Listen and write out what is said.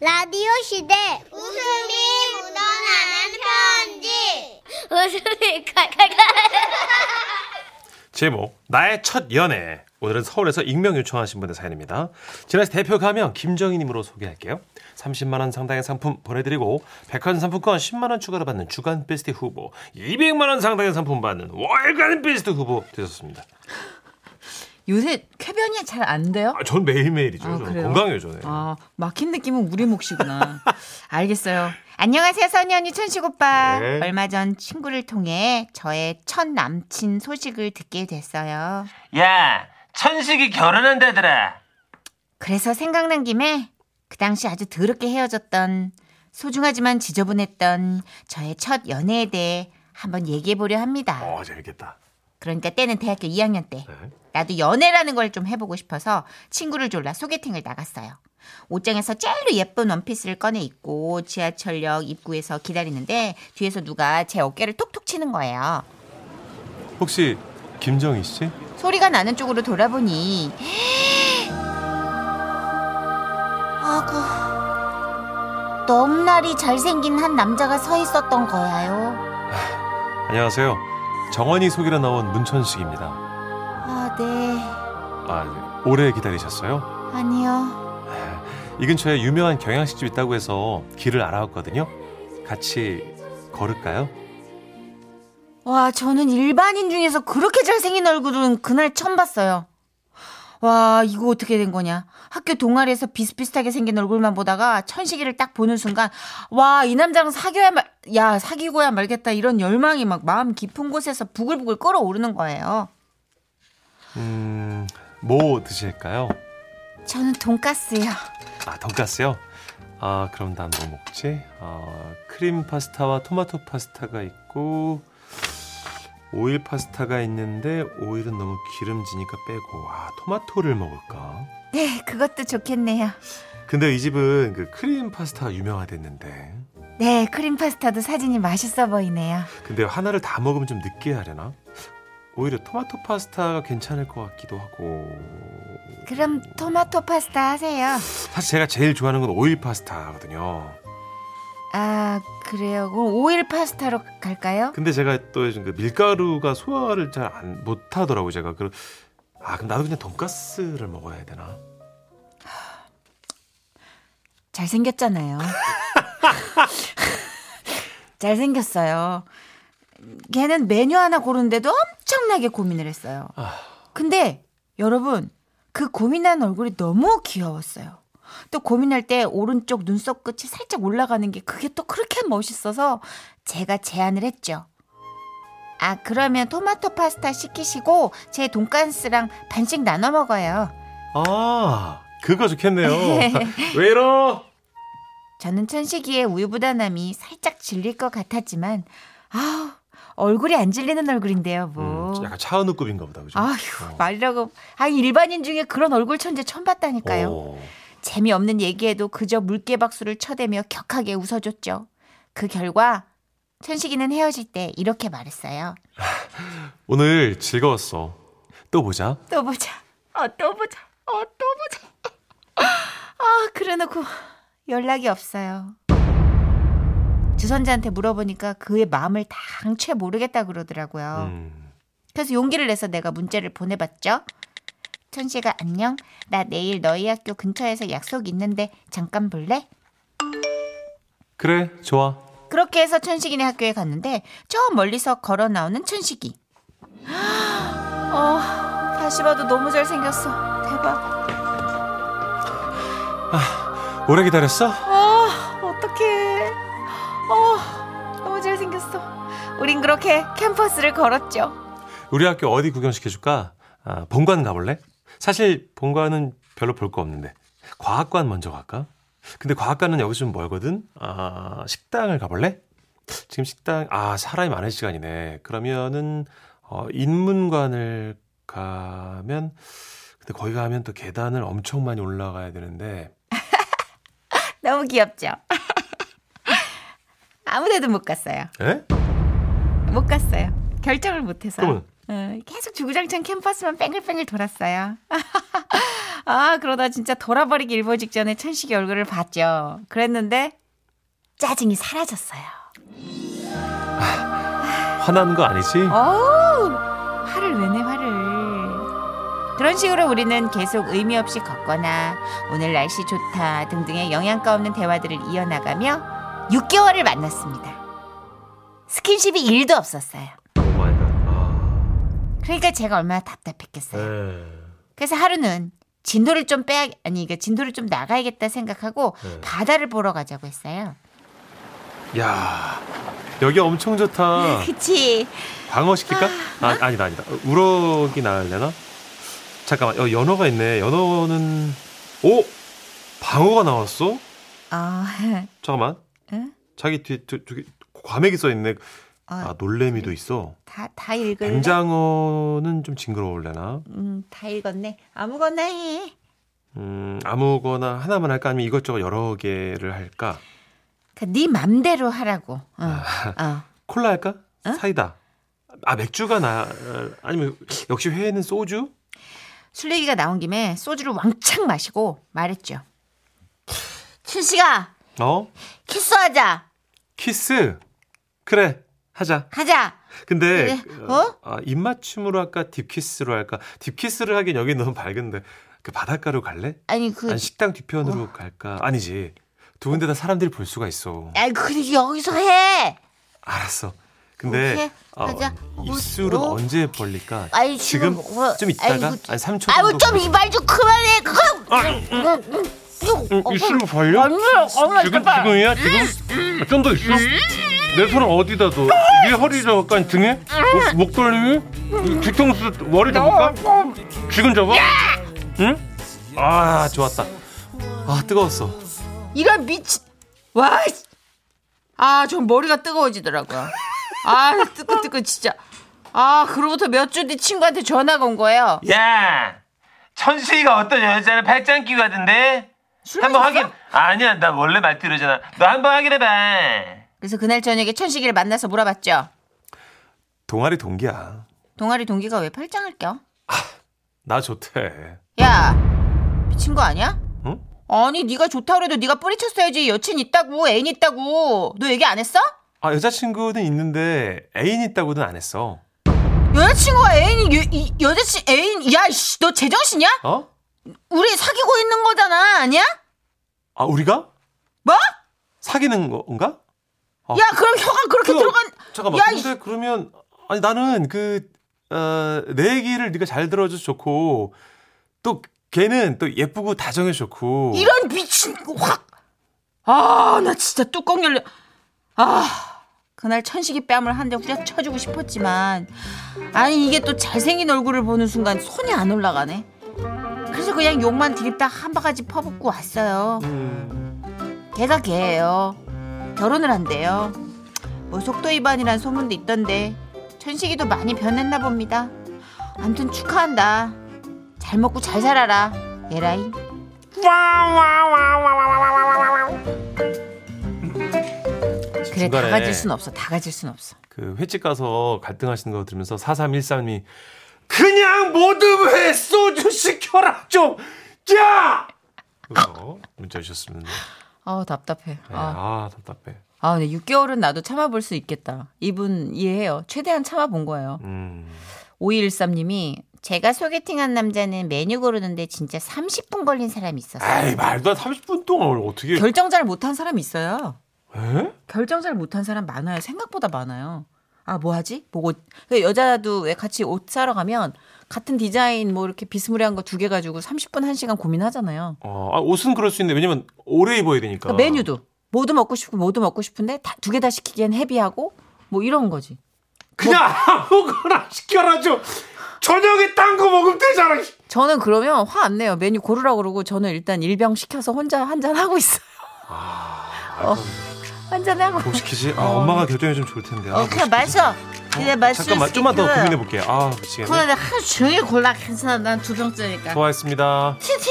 라디오 시대 웃음이 묻어나는 편지 웃음이 칼칼칼 제목 나의 첫 연애 오늘은 서울에서 익명 요청하신 분의 사연입니다. 지난해 대표 가명 김정희님으로 소개할게요. 30만 원 상당의 상품 보내드리고 백화점 상품권 10만 원 추가로 받는 주간 베스트 후보 200만 원 상당의 상품 받는 월간 베스트 후보 되셨습니다. 요새 쾌변이 잘 안 돼요? 아, 전 매일매일이죠. 아, 저는? 건강해요 저는. 아, 막힌 느낌은 우리 몫이구나. 알겠어요. 안녕하세요, 선희 언니, 천식 오빠. 네. 얼마 전 친구를 통해 저의 첫 남친 소식을 듣게 됐어요. 야, 천식이 결혼한다더라. 그래서 생각난 김에 그 당시 아주 더럽게 헤어졌던 소중하지만 지저분했던 저의 첫 연애에 대해 한번 얘기해 보려 합니다. 어 재밌겠다. 그러니까 때는 대학교 2학년 때. 네. 나도 연애라는 걸 좀 해보고 싶어서 친구를 졸라 소개팅을 나갔어요. 옷장에서 제일로 예쁜 원피스를 꺼내 입고 지하철역 입구에서 기다리는데 뒤에서 누가 제 어깨를 톡톡 치는 거예요. 혹시 김정희 씨? 소리가 나는 쪽으로 돌아보니 아구 넘날이 잘생긴 한 남자가 서 있었던 거야요 안녕하세요. 정원이 소개로 나온 문천식입니다. 아 네 아 오래 기다리셨어요? 아니요 이 근처에 유명한 경양식집 있다고 해서 길을 알아왔거든요. 같이 걸을까요? 와 저는 일반인 중에서 그렇게 잘생긴 얼굴은 그날 처음 봤어요. 와 이거 어떻게 된 거냐 학교 동아리에서 비슷비슷하게 생긴 얼굴만 보다가 천식이를 딱 보는 순간 와 이 남자랑 사귀어야 말, 야 사귀고야 말겠다 이런 열망이 막 마음 깊은 곳에서 부글부글 끓어오르는 거예요 음, 뭐 드실까요? 저는 돈까스요 아, 돈까스요? 아, 그럼 난 뭐 먹지? 아, 크림 파스타와 토마토 파스타가 있고 오일 파스타가 있는데 오일은 너무 기름지니까 빼고 아, 토마토를 먹을까? 네 그것도 좋겠네요 근데 이 집은 그 크림 파스타가 유명하댔는데 네 크림 파스타도 사진이 맛있어 보이네요 근데 하나를 다 먹으면 좀 느끼하려나? 오히려 토마토 파스타가 괜찮을 것 같기도 하고 그럼 토마토 파스타 하세요 사실 제가 제일 좋아하는 건 오일 파스타거든요. 아 그래요 그럼 오일 파스타로 갈까요? 근데 제가 또 요즘 그 밀가루가 소화를 잘 안 못하더라고 요 제가. 그아 그럼 나도 그냥 돈가스를 먹어야 되나? 잘 생겼잖아요. 잘 생겼어요. 걔는 메뉴 하나 고르는데도 엄청나게 고민을 했어요. 근데 여러분, 그 고민한 얼굴이 너무 귀여웠어요. 또 고민할 때 오른쪽 눈썹 끝이 살짝 올라가는 게 그게 또 그렇게 멋있어서 제가 제안을 했죠. 아, 그러면 토마토 파스타 시키시고 제 돈가스랑 반씩 나눠 먹어요. 아 그거 좋겠네요. 왜 이러? 저는 천식이의 우유부단함이 살짝 질릴 것 같았지만, 아우, 얼굴이 안 질리는 얼굴인데요, 뭐. 음, 약간 차은우급인가 보다 그죠? 아휴, 어. 말이라고. 아, 일반인 중에 그런 얼굴 천재 처음 봤다니까요. 어. 재미없는 얘기에도 그저 물개박수를 쳐대며 격하게 웃어줬죠. 그 결과, 천식이는 헤어질 때 이렇게 말했어요. 오늘 즐거웠어. 또 보자. 또 보자. 어, 또 보자. 어, 또 보자. 아, 그래 놓고 연락이 없어요. 주선자한테 물어보니까 그의 마음을 당최 모르겠다 그러더라고요. 음. 그래서 용기를 내서 내가 문자를 보내봤죠. 천식아 안녕. 나 내일 너희 학교 근처에서 약속 있는데 잠깐 볼래? 그래 좋아. 그렇게 해서 천식이네 학교에 갔는데 저 멀리서 걸어 나오는 천식이. 어, 다시 봐도 너무 잘생겼어. 대박. 오래 기다렸어? 아, 어떡해. 어, 너무 잘생겼어. 우린 그렇게 캠퍼스를 걸었죠. 우리 학교 어디 구경시켜줄까? 아, 본관 가볼래? 사실 본관은 별로 볼 거 없는데 과학관 먼저 갈까? 근데 과학관은 여기서 좀 멀거든. 아, 식당을 가볼래? 지금 식당 아 사람이 많은 시간이네. 그러면은 어, 인문관을 가면 근데 거기 가면 또 계단을 엄청 많이 올라가야 되는데 너무 귀엽죠? 아무 데도 못 갔어요. 에? 못 갔어요. 결정을 못 해서. 그러면? 어, 계속 주구장창 캠퍼스만 뺑글뺑글 돌았어요. 아, 그러다 진짜 돌아버리기 일보 직전에 천식이 얼굴을 봤죠. 그랬는데 짜증이 사라졌어요. 화나는 거 아니지? 어우, 화를 왜 내 화를. 그런 식으로 우리는 계속 의미 없이 걷거나 오늘 날씨 좋다 등등의 영양가 없는 대화들을 이어나가며 6개월을 만났습니다. 스킨십이 1도 없었어요. 아. 그러니까 제가 얼마나 답답했겠어요. 네. 그래서 하루는 진도를 좀 빼야 아니 그러니까 진도를 좀 나가야겠다 생각하고 네. 바다를 보러 가자고 했어요. 야 여기 엄청 좋다. 그치? 방어 시킬까? 아, 아 니다 아니다. 우럭이 나을려나? 잠깐만. 어, 연어가 있네. 연어는 오 방어가 나왔어? 아, 잠깐만. 응? 자기 뒤에 저, 저기 과메기 써 있네. 어, 아 놀래미도 있어. 다, 다 읽을래? 뱀장어는 좀 징그러울래나? 음, 다 읽었네. 아무거나 해. 음 아무거나 하나만 할까 아니면 이것저것 여러 개를 할까? 그네 맘대로 하라고. 어, 어. 콜라 할까? 어? 사이다. 아 맥주가 나 아니면 역시 회에는 소주? 술 얘기가 나온 김에 소주를 왕창 마시고 말했죠. 춘씨가 어? 키스하자. 키스. 그래. 하자. 하자. 근데 그래. 어? 어? 아, 입맞춤으로 할까 딥키스로 할까? 딥키스를 하긴 여기 너무 밝은데 그 바닷가로 갈래? 아니 그 아니 식당 뒤편으로 갈까? 아니지. 두 군데 다 사람들이 볼 수가 있어. 아이 그래 여기서 해. 알았어. 근데 어. 입술은 어? 언제 벌릴까? 아이 지금 지금 뭐, 좀 있다가 아이고, 한 3초 정도. 아이고 좀이말좀 그만해. 그거. 응, 입술로 벌려? 아니, 지금. 지금이야? 지금? 좀 더 있어? 내 손은 어디다 둬? 네 허리 잡을까? 등에? 목, 목 돌림이? 이 뒤통수 머리 잡을까? 지금 잡아? 응? 아 좋았다. 아 뜨거웠어. 이런 미친. 와. 씨. 아, 전 머리가 뜨거워지더라고요. 아, 뜨끈 뜨끈 진짜. 아, 그로부터 몇 주 뒤 친구한테 전화가 온 거예요. 야, 천식이가 어떤 여자를 팔짱 끼고 하던데? 술 한번? 확인. 아니야, 나 원래 말띠로잖아. 너 한번 확인해봐. 그래서 그날 저녁에 천식이를 만나서 물어봤죠. 동아리 동기야. 동아리 동기가 왜 팔짱을 껴? 나 좋대. 야, 미친 거 아니야? 응? 아니, 네가 좋다 그래도 네가 뿌리쳤어야지. 여친 있다고, 애인 있다고. 너 얘기 안 했어? 아 여자친구는 있는데 애인 있다고는 안 했어. 여자친구가 애인이 여, 이- 여자친 애인 야, 씨, 너 제정신이야? 어? 우리 사귀고 있는 거잖아, 아니야? 아 우리가 뭐? 사귀는 건가? 아, 야, 그럼 혀가 그렇게 그거- 들어간. 잠깐만. 야, 근데 그러면 아니 나는 그 어, 내 얘기를 네가 잘 들어줘서 좋고 또 걔는 또 예쁘고 다정해서 좋고 이런 미친 거 확. 아, 나 진짜 뚜껑 열려. 아, 그날 천식이 뺨을 한 대 후려 쳐주고 싶었지만, 아니 이게 또 잘생긴 얼굴을 보는 순간 손이 안 올라가네. 그래서 그냥 욕만 드립다 한 바가지 퍼붓고 왔어요. 음, 걔가 걔예요. 결혼을 한대요. 뭐 속도 위반이란 소문도 있던데 천식이도 많이 변했나 봅니다. 암튼 축하한다. 잘 먹고 잘 살아라. 예라이. 그래 다 가질 순 없어. 다 가질 순 없어. 그 횟집 가서 갈등하시는 거 들으면서 4313이 그냥 모든 회 소주 시켜라 좀 야! 문자 주셨습니다. 아 답답해. 네, 아, 아 답답해. 아 근데 6개월은 나도 참아볼 수 있겠다. 이분 이해해요. 최대한 참아본 거예요. 음. 5213님이 제가 소개팅한 남자는 메뉴 고르는데 진짜 30분 걸린 사람이 있었어요. 에이 말도 안 30분 동안 어떻게 결정 잘 못한 사람 있어요. 에? 결정 잘 못한 사람 많아요. 생각보다 많아요. 아, 뭐 하지? 뭐고 여자도 왜 같이 옷 사러 가면 같은 디자인 뭐 이렇게 비스무리한 거 두 개 가지고 30분 1시간 고민하잖아요. 어, 아, 옷은 그럴 수 있는데 왜냐면 오래 입어야 되니까. 그러니까 메뉴도 모두 먹고 싶고 모두 먹고 싶은데 두 개 다 시키기엔 헤비하고 뭐 이런 거지. 그냥 아무거나 시켜라 좀. 저녁에 딴 거 먹으면 되잖아. 저는 그러면 화 안 내요. 메뉴 고르라고 그러고 저는 일단 일병 시켜서 혼자 한 잔 하고 있어요. 어, 한잔 하고. 뭐 시키지? 아, 엄마가 결정해 주면 좋을 텐데. 아, 어, 뭐 그냥 시키지? 마셔. 그냥 마실 잠깐만 수 좀만 더 있게. 고민해 볼게요. 아, 미치겠네. 그거는 하루 종일 골라 괜찮아. 난 두 병째니까. 수고하셨습니다. 티티!